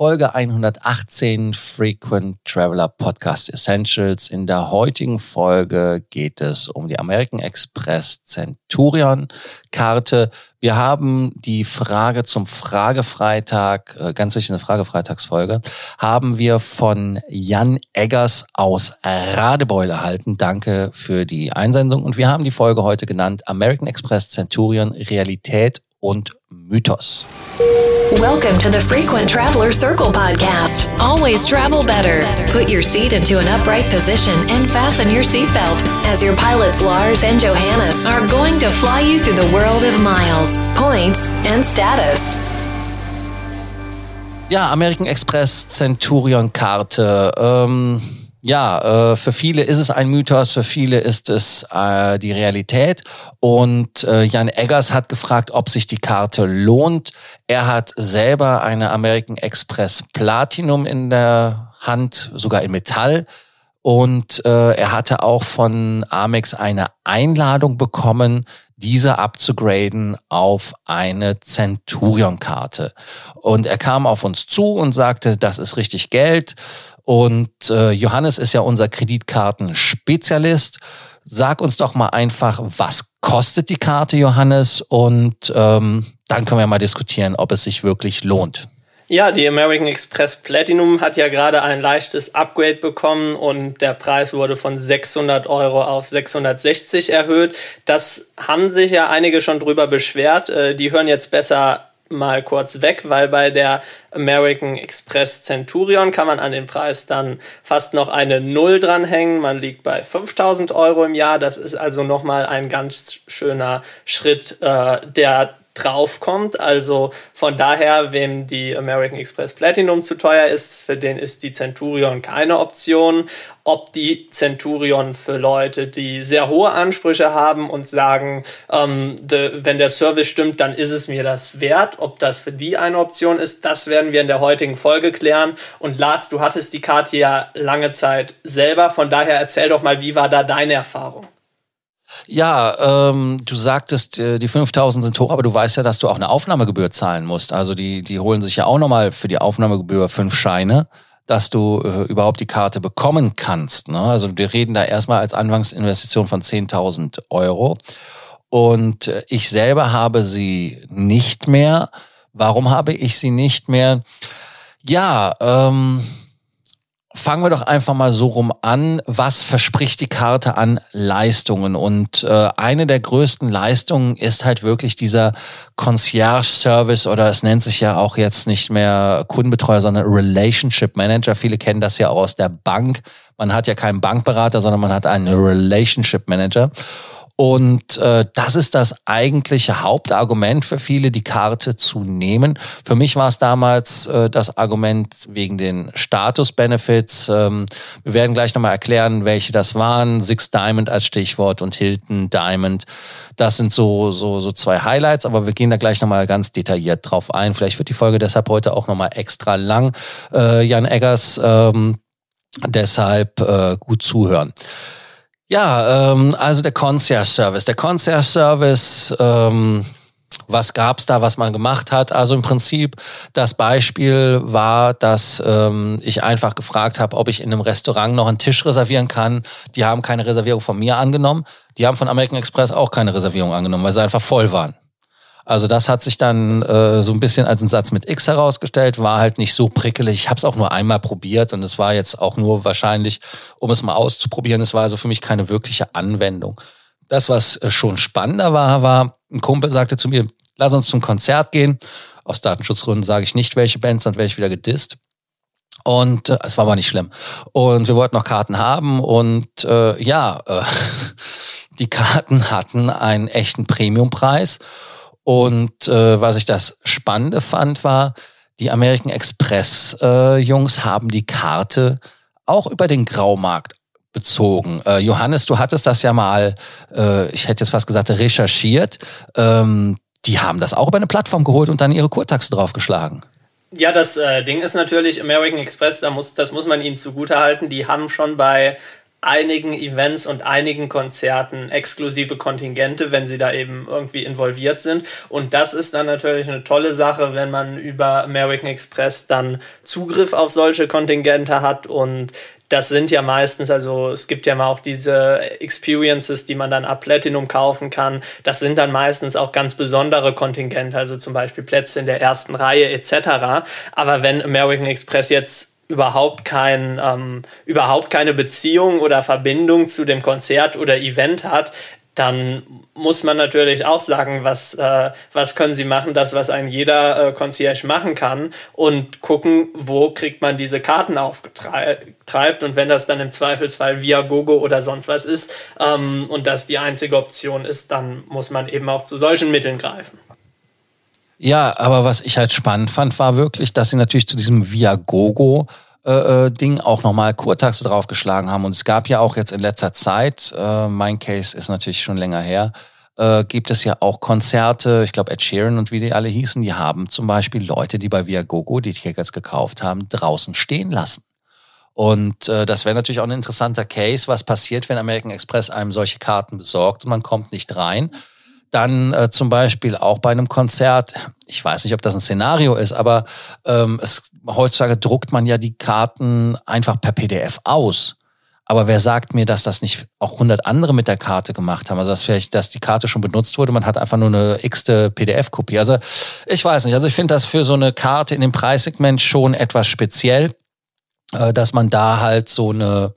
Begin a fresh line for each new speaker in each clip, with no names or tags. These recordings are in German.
Folge 118 Frequent Traveler Podcast Essentials. In der heutigen Folge geht es um die American Express Centurion Karte. Wir haben die Frage zum Fragefreitag, äh, ganz wichtig eine Fragefreitagsfolge, haben wir von Jan Eggers aus Radebeul erhalten. Danke für die Einsendung. Und wir haben die Folge heute genannt American Express Centurion Realität und Mythos.
Welcome to the Frequent Traveler Circle podcast. Always travel better. Put your seat into an upright position and fasten your seatbelt as your pilots Lars and Johannes are going to fly you through the world of miles, points, and status.
Ja, American Express Centurion Karte. Ähm ja, äh, für viele ist es ein Mythos, für viele ist es äh, die Realität. Und äh, Jan Eggers hat gefragt, ob sich die Karte lohnt. Er hat selber eine American Express Platinum in der Hand, sogar in Metall. Und er hatte auch von Amex eine Einladung bekommen, diese abzugraden auf eine Centurion-Karte. Und er kam auf uns zu und sagte, das ist richtig Geld. Und äh, Johannes ist ja unser Kreditkartenspezialist. Sag uns doch mal einfach, was kostet die Karte, Johannes? Und ähm, dann können wir mal diskutieren, ob es sich wirklich lohnt.
Ja, die American Express Platinum hat ja gerade ein leichtes Upgrade bekommen und der Preis wurde von 600 Euro auf 660 erhöht. Das haben sich ja einige schon drüber beschwert. Äh, die hören jetzt besser mal kurz weg, weil bei der American Express Centurion kann man an den Preis dann fast noch eine Null dranhängen. Man liegt bei 5000 Euro im Jahr. Das ist also nochmal ein ganz schöner Schritt, äh, der draufkommt. Also von daher, wem die American Express Platinum zu teuer ist, für den ist die Centurion keine Option. Ob die Centurion für Leute, die sehr hohe Ansprüche haben und sagen, ähm, de, wenn der Service stimmt, dann ist es mir das wert. Ob das für die eine Option ist, das werden wir in der heutigen Folge klären. Und Lars, du hattest die Karte ja lange Zeit selber. Von daher erzähl doch mal, wie war da deine Erfahrung?
Ja, ähm, du sagtest, äh, die 5000 sind hoch, aber du weißt ja, dass du auch eine Aufnahmegebühr zahlen musst. Also die, die holen sich ja auch nochmal für die Aufnahmegebühr fünf Scheine, dass du äh, überhaupt die Karte bekommen kannst. Ne? Also wir reden da erstmal als Anfangsinvestition von 10.000 Euro. Und äh, ich selber habe sie nicht mehr. Warum habe ich sie nicht mehr? Ja, ähm, Fangen wir doch einfach mal so rum an. Was verspricht die Karte an Leistungen? Und äh, eine der größten Leistungen ist halt wirklich dieser Concierge-Service oder es nennt sich ja auch jetzt nicht mehr Kundenbetreuer, sondern Relationship Manager. Viele kennen das ja auch aus der Bank. Man hat ja keinen Bankberater, sondern man hat einen Relationship Manager. Und äh, das ist das eigentliche Hauptargument für viele, die Karte zu nehmen. Für mich war es damals äh, das Argument wegen den Status-Benefits. Ähm, wir werden gleich nochmal erklären, welche das waren. Six Diamond als Stichwort und Hilton Diamond. Das sind so, so, so zwei Highlights, aber wir gehen da gleich nochmal ganz detailliert drauf ein. Vielleicht wird die Folge deshalb heute auch nochmal extra lang. Äh, Jan Eggers, ähm, deshalb äh, gut zuhören. Ja, ähm, also der Concierge Service. Der Concierge Service, ähm, was gab's da, was man gemacht hat? Also im Prinzip das Beispiel war, dass ähm, ich einfach gefragt habe, ob ich in einem Restaurant noch einen Tisch reservieren kann. Die haben keine Reservierung von mir angenommen. Die haben von American Express auch keine Reservierung angenommen, weil sie einfach voll waren. Also das hat sich dann äh, so ein bisschen als ein Satz mit X herausgestellt, war halt nicht so prickelig. Ich habe es auch nur einmal probiert und es war jetzt auch nur wahrscheinlich, um es mal auszuprobieren. Es war also für mich keine wirkliche Anwendung. Das, was äh, schon spannender war, war, ein Kumpel sagte zu mir, lass uns zum Konzert gehen. Aus Datenschutzgründen sage ich nicht, welche Bands, dann wäre ich wieder gedisst. Und äh, es war aber nicht schlimm. Und wir wollten noch Karten haben und äh, ja, äh, die Karten hatten einen echten Premiumpreis. Und äh, was ich das Spannende fand, war, die American Express äh, haben die Karte auch über den Graumarkt bezogen. Äh, Johannes, du hattest das ja mal, äh, ich hätte jetzt fast gesagt, recherchiert. Ähm, die haben das auch über eine Plattform geholt und dann ihre Kurtaxe draufgeschlagen.
Ja, das äh, Ding ist natürlich American Express, da muss, das muss man ihnen zugutehalten. Die haben schon bei einigen Events und einigen Konzerten exklusive Kontingente, wenn sie da eben irgendwie involviert sind. Und das ist dann natürlich eine tolle Sache, wenn man über American Express dann Zugriff auf solche Kontingente hat und das sind ja meistens, also es gibt ja mal auch diese Experiences, die man dann ab Platinum kaufen kann. Das sind dann meistens auch ganz besondere Kontingente, also zum Beispiel Plätze in der ersten Reihe etc. Aber wenn American Express jetzt überhaupt kein ähm, überhaupt keine Beziehung oder Verbindung zu dem Konzert oder Event hat, dann muss man natürlich auch sagen, was, äh, was können sie machen, das, was ein jeder äh, Concierge machen kann und gucken, wo kriegt man diese Karten aufgetreibt und wenn das dann im Zweifelsfall via Gogo oder sonst was ist ähm, und das die einzige Option ist, dann muss man eben auch zu solchen Mitteln greifen.
Ja, aber was ich halt spannend fand, war wirklich, dass sie natürlich zu diesem Viagogo äh, äh, Ding auch nochmal Kurtaxe draufgeschlagen haben. Und es gab ja auch jetzt in letzter Zeit, äh, mein Case ist natürlich schon länger her, äh, gibt es ja auch Konzerte, ich glaube Ed Sheeran und wie die alle hießen, die haben zum Beispiel Leute, die bei Viagogo die Tickets gekauft haben, draußen stehen lassen. Und äh, das wäre natürlich auch ein interessanter Case, was passiert, wenn American Express einem solche Karten besorgt und man kommt nicht rein dann äh, zum Beispiel auch bei einem Konzert, ich weiß nicht, ob das ein Szenario ist, aber ähm, es, heutzutage druckt man ja die Karten einfach per PDF aus. Aber wer sagt mir, dass das nicht auch 100 andere mit der Karte gemacht haben? Also dass vielleicht, dass die Karte schon benutzt wurde, man hat einfach nur eine x-te PDF-Kopie. Also ich weiß nicht. Also ich finde das für so eine Karte in dem Preissegment schon etwas speziell, äh, dass man da halt so eine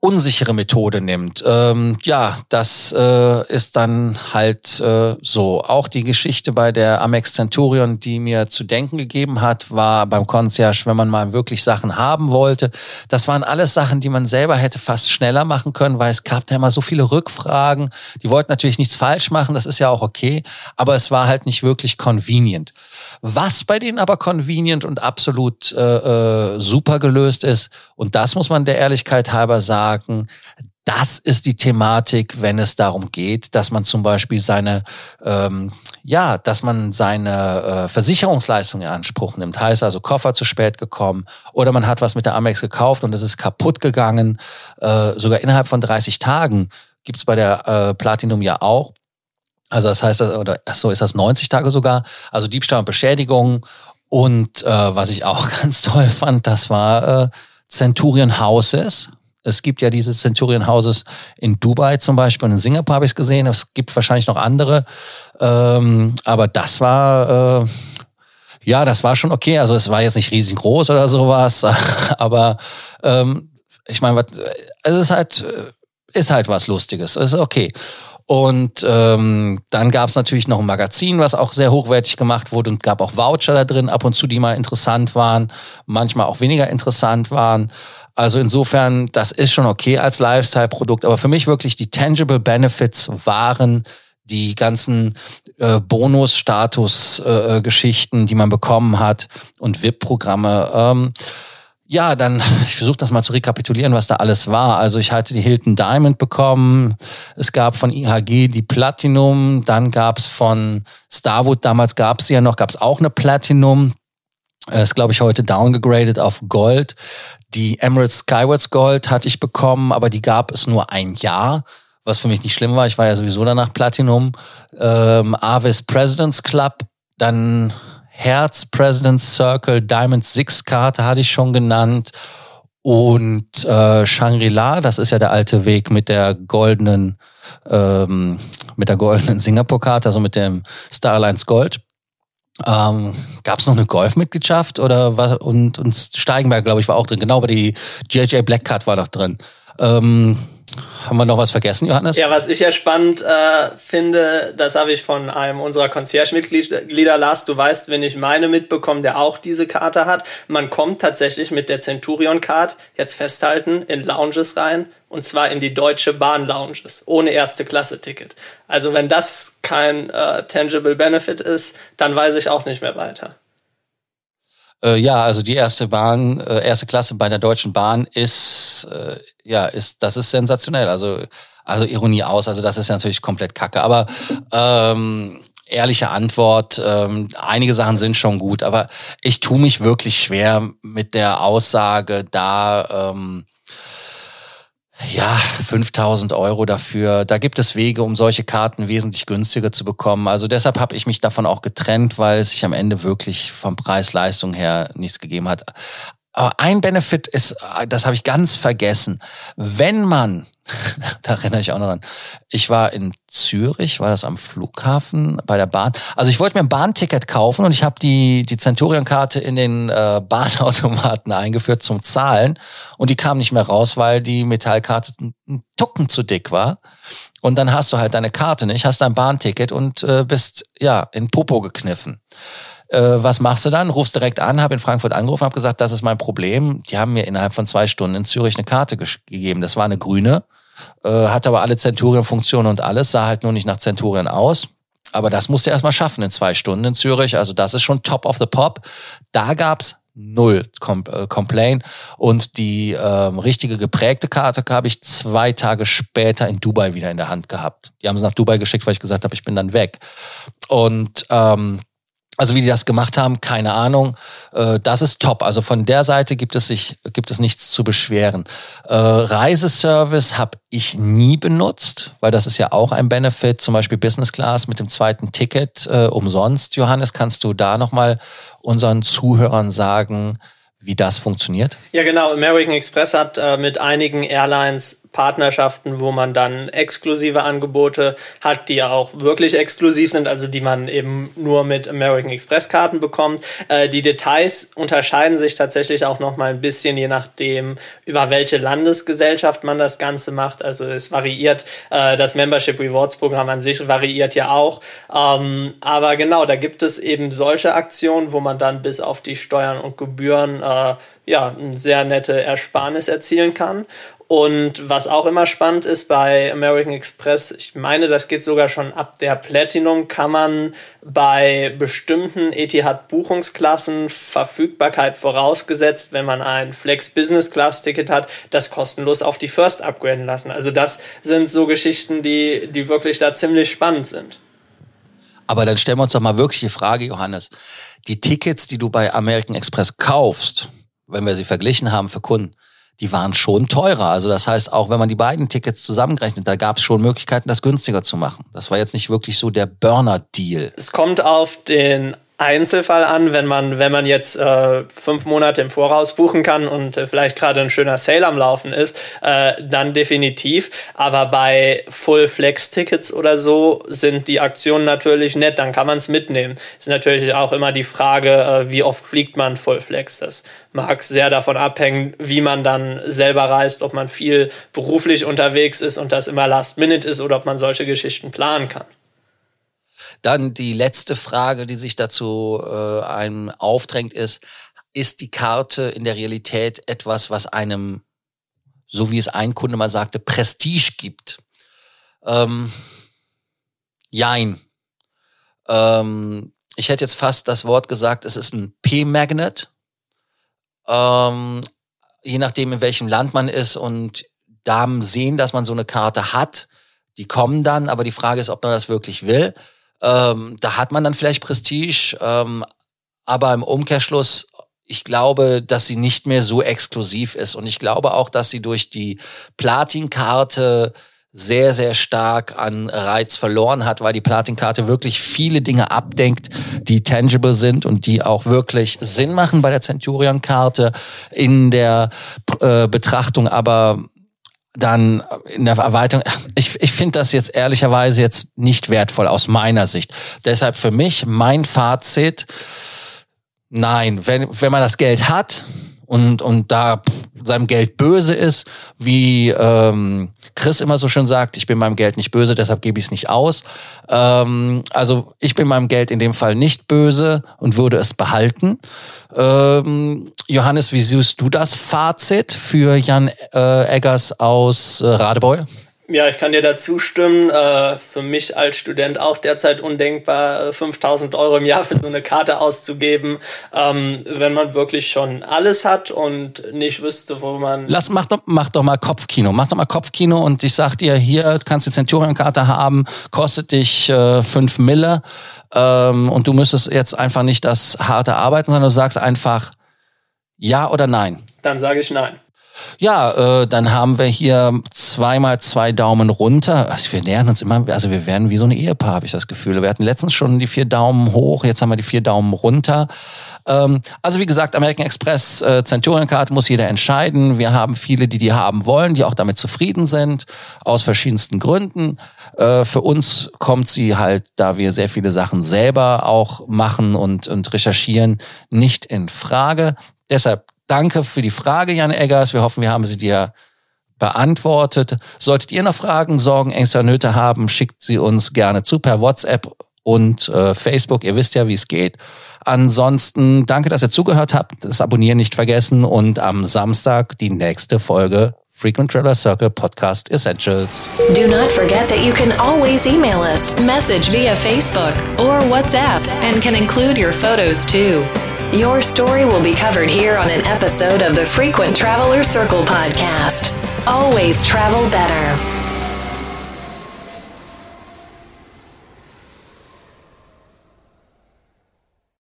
unsichere Methode nimmt. Ähm, ja, das äh, ist dann halt äh, so. Auch die Geschichte bei der Amex Centurion, die mir zu denken gegeben hat, war beim Concierge, wenn man mal wirklich Sachen haben wollte. Das waren alles Sachen, die man selber hätte fast schneller machen können, weil es gab da immer so viele Rückfragen. Die wollten natürlich nichts falsch machen, das ist ja auch okay, aber es war halt nicht wirklich convenient. Was bei denen aber convenient und absolut äh, äh, super gelöst ist, und das muss man der Ehrlichkeit halber sagen, das ist die Thematik, wenn es darum geht, dass man zum Beispiel seine, ähm, ja, dass man seine äh, Versicherungsleistung in Anspruch nimmt. Heißt also Koffer zu spät gekommen oder man hat was mit der Amex gekauft und es ist kaputt gegangen. Äh, sogar innerhalb von 30 Tagen gibt's bei der äh, Platinum ja auch. Also das heißt, oder ach so ist das 90 Tage sogar. Also Diebstahl und Beschädigung. Und äh, was ich auch ganz toll fand, das war äh, Centurion Houses. Es gibt ja diese Centurion Houses in Dubai zum Beispiel und in Singapur habe ich es gesehen. Es gibt wahrscheinlich noch andere. Ähm, aber das war, äh, ja, das war schon okay. Also es war jetzt nicht riesengroß oder sowas. aber ähm, ich meine, es ist halt, äh, ist halt was Lustiges. Es ist okay. Und ähm, dann gab es natürlich noch ein Magazin, was auch sehr hochwertig gemacht wurde und gab auch Voucher da drin, ab und zu, die mal interessant waren, manchmal auch weniger interessant waren. Also insofern, das ist schon okay als Lifestyle-Produkt. Aber für mich wirklich die Tangible Benefits waren die ganzen äh, Bonus-Status-Geschichten, äh, die man bekommen hat und VIP-Programme. Ähm, ja, dann, ich versuche das mal zu rekapitulieren, was da alles war. Also ich hatte die Hilton Diamond bekommen, es gab von IHG die Platinum, dann gab's von Starwood, damals gab's sie ja noch, gab's auch eine Platinum. Ist, glaube ich, heute downgegradet auf Gold. Die Emirates Skywards Gold hatte ich bekommen, aber die gab es nur ein Jahr, was für mich nicht schlimm war. Ich war ja sowieso danach Platinum. Ähm, Avis President's Club, dann Herz, President's Circle, Diamond Six Karte hatte ich schon genannt. Und äh, Shangri-La, das ist ja der alte Weg mit der goldenen, ähm, mit der goldenen Singapur-Karte, also mit dem Star Alliance Gold. Ähm, Gab es noch eine Golfmitgliedschaft oder was? Und, und Steigenberg, glaube ich, war auch drin. Genau, aber die JJ Black Card war noch drin. Ähm, haben wir noch was vergessen, Johannes?
Ja, was ich ja spannend äh, finde, das habe ich von einem unserer Concierge-Mitglieder, Lars, du weißt, wenn ich meine mitbekommen, der auch diese Karte hat. Man kommt tatsächlich mit der Centurion-Card, jetzt festhalten, in Lounges rein und zwar in die Deutsche Bahn Lounges, ohne erste Klasse-Ticket. Also wenn das kein äh, tangible Benefit ist, dann weiß ich auch nicht mehr weiter.
Äh, ja, also die erste Bahn, äh, erste Klasse bei der Deutschen Bahn ist, äh, ja, ist, das ist sensationell. Also, also Ironie aus, also das ist natürlich komplett Kacke. Aber ähm, ehrliche Antwort, ähm, einige Sachen sind schon gut, aber ich tue mich wirklich schwer mit der Aussage da. Ähm, Ja, 5000 Euro dafür. Da gibt es Wege, um solche Karten wesentlich günstiger zu bekommen. Also deshalb habe ich mich davon auch getrennt, weil es sich am Ende wirklich vom Preis-Leistung her nichts gegeben hat. Aber ein Benefit ist, das habe ich ganz vergessen. Wenn man, da erinnere ich auch noch an, ich war in Zürich, war das am Flughafen bei der Bahn. Also ich wollte mir ein Bahnticket kaufen und ich habe die, die Centurion-Karte in den äh, Bahnautomaten eingeführt zum Zahlen und die kam nicht mehr raus, weil die Metallkarte ein Tucken zu dick war. Und dann hast du halt deine Karte nicht, hast dein Bahnticket und äh, bist ja in Popo gekniffen. Äh, was machst du dann? Rufst direkt an, habe in Frankfurt angerufen, habe gesagt, das ist mein Problem. Die haben mir innerhalb von zwei Stunden in Zürich eine Karte gegeben. Das war eine grüne, äh, hatte aber alle Centurion-Funktionen und alles, sah halt nur nicht nach Centurion aus. Aber das musste er erstmal schaffen in zwei Stunden in Zürich. Also das ist schon top of the pop. Da gab's null Com äh, Complain. Und die ähm, richtige geprägte Karte habe ich zwei Tage später in Dubai wieder in der Hand gehabt. Die haben sie nach Dubai geschickt, weil ich gesagt habe, ich bin dann weg. Und ähm, also wie die das gemacht haben, keine Ahnung. Äh, das ist top. Also von der Seite gibt es sich gibt es nichts zu beschweren. Äh, Reiseservice habe ich nie benutzt, weil das ist ja auch ein Benefit. Zum Beispiel Business Class mit dem zweiten Ticket äh, umsonst. Johannes, kannst du da noch mal unseren Zuhörern sagen, wie das funktioniert?
Ja, genau. American Express hat äh, mit einigen Airlines Partnerschaften, wo man dann exklusive Angebote hat, die ja auch wirklich exklusiv sind, also die man eben nur mit American Express Karten bekommt. Äh, die Details unterscheiden sich tatsächlich auch noch mal ein bisschen, je nachdem, über welche Landesgesellschaft man das Ganze macht. Also es variiert, äh, das Membership Rewards Programm an sich variiert ja auch. Ähm, aber genau, da gibt es eben solche Aktionen, wo man dann bis auf die Steuern und Gebühren äh, ja, eine sehr nette Ersparnis erzielen kann. Und was auch immer spannend ist bei American Express, ich meine, das geht sogar schon ab der Platinum, kann man bei bestimmten Etihad-Buchungsklassen Verfügbarkeit vorausgesetzt, wenn man ein Flex Business Class Ticket hat, das kostenlos auf die First upgraden lassen. Also das sind so Geschichten, die, die wirklich da ziemlich spannend sind.
Aber dann stellen wir uns doch mal wirklich die Frage, Johannes. Die Tickets, die du bei American Express kaufst, wenn wir sie verglichen haben für Kunden, die waren schon teurer. Also das heißt, auch wenn man die beiden Tickets zusammengerechnet, da gab es schon Möglichkeiten, das günstiger zu machen. Das war jetzt nicht wirklich so der Burner-Deal.
Es kommt auf den Einzelfall an, wenn man, wenn man jetzt äh, fünf Monate im Voraus buchen kann und äh, vielleicht gerade ein schöner Sale am Laufen ist, äh, dann definitiv. Aber bei Full Flex Tickets oder so sind die Aktionen natürlich nett, dann kann man es mitnehmen. Ist natürlich auch immer die Frage, äh, wie oft fliegt man Full Flex. Das mag sehr davon abhängen, wie man dann selber reist, ob man viel beruflich unterwegs ist und das immer Last Minute ist oder ob man solche Geschichten planen kann.
Dann die letzte Frage, die sich dazu äh, einem aufdrängt, ist, ist die Karte in der Realität etwas, was einem, so wie es ein Kunde mal sagte, Prestige gibt? Ähm, jein. Ähm, ich hätte jetzt fast das Wort gesagt, es ist ein P-Magnet. Ähm, je nachdem, in welchem Land man ist und Damen sehen, dass man so eine Karte hat, die kommen dann, aber die Frage ist, ob man das wirklich will. Ähm, da hat man dann vielleicht Prestige, ähm, aber im Umkehrschluss, ich glaube, dass sie nicht mehr so exklusiv ist. Und ich glaube auch, dass sie durch die Platinkarte sehr, sehr stark an Reiz verloren hat, weil die Platinkarte wirklich viele Dinge abdenkt, die tangible sind und die auch wirklich Sinn machen bei der Centurion-Karte in der äh, Betrachtung, aber dann in der Erweiterung, ich, ich finde das jetzt ehrlicherweise jetzt nicht wertvoll aus meiner Sicht. Deshalb für mich mein Fazit, nein, wenn, wenn man das Geld hat und, und da seinem Geld böse ist, wie ähm, Chris immer so schön sagt, ich bin meinem Geld nicht böse, deshalb gebe ich es nicht aus. Ähm, also ich bin meinem Geld in dem Fall nicht böse und würde es behalten. Ähm, Johannes, wie siehst du das Fazit für Jan äh, Eggers aus äh, Radebeul?
Ja, ich kann dir dazu stimmen. Äh, für mich als Student auch derzeit undenkbar, 5000 Euro im Jahr für so eine Karte auszugeben, ähm, wenn man wirklich schon alles hat und nicht wüsste, wo man.
Lass, mach doch, mach doch mal Kopfkino. Mach doch mal Kopfkino und ich sag dir, hier kannst du Centurion-Karte haben, kostet dich äh, 5 Mille ähm, und du müsstest jetzt einfach nicht das harte Arbeiten, sondern du sagst einfach ja oder nein.
Dann sage ich nein.
Ja, äh, dann haben wir hier zweimal zwei Daumen runter. Also wir nähern uns immer, also wir werden wie so ein Ehepaar, habe ich das Gefühl. Wir hatten letztens schon die vier Daumen hoch, jetzt haben wir die vier Daumen runter. Ähm, also wie gesagt, American Express äh, Centurion Card muss jeder entscheiden. Wir haben viele, die die haben wollen, die auch damit zufrieden sind, aus verschiedensten Gründen. Äh, für uns kommt sie halt, da wir sehr viele Sachen selber auch machen und, und recherchieren, nicht in Frage. Deshalb danke für die Frage, Jan Eggers. Wir hoffen, wir haben sie dir beantwortet. Solltet ihr noch Fragen, Sorgen, Ängste, Nöte haben, schickt sie uns gerne zu per WhatsApp und äh, Facebook. Ihr wisst ja, wie es geht. Ansonsten danke, dass ihr zugehört habt. Das Abonnieren nicht vergessen und am Samstag die nächste Folge Frequent Traveler Circle Podcast Essentials.
Do not forget that you can always email us, message via Facebook or WhatsApp, and can include your photos too. Your story will be covered here on an episode of the Frequent Traveler Circle podcast. Always travel better.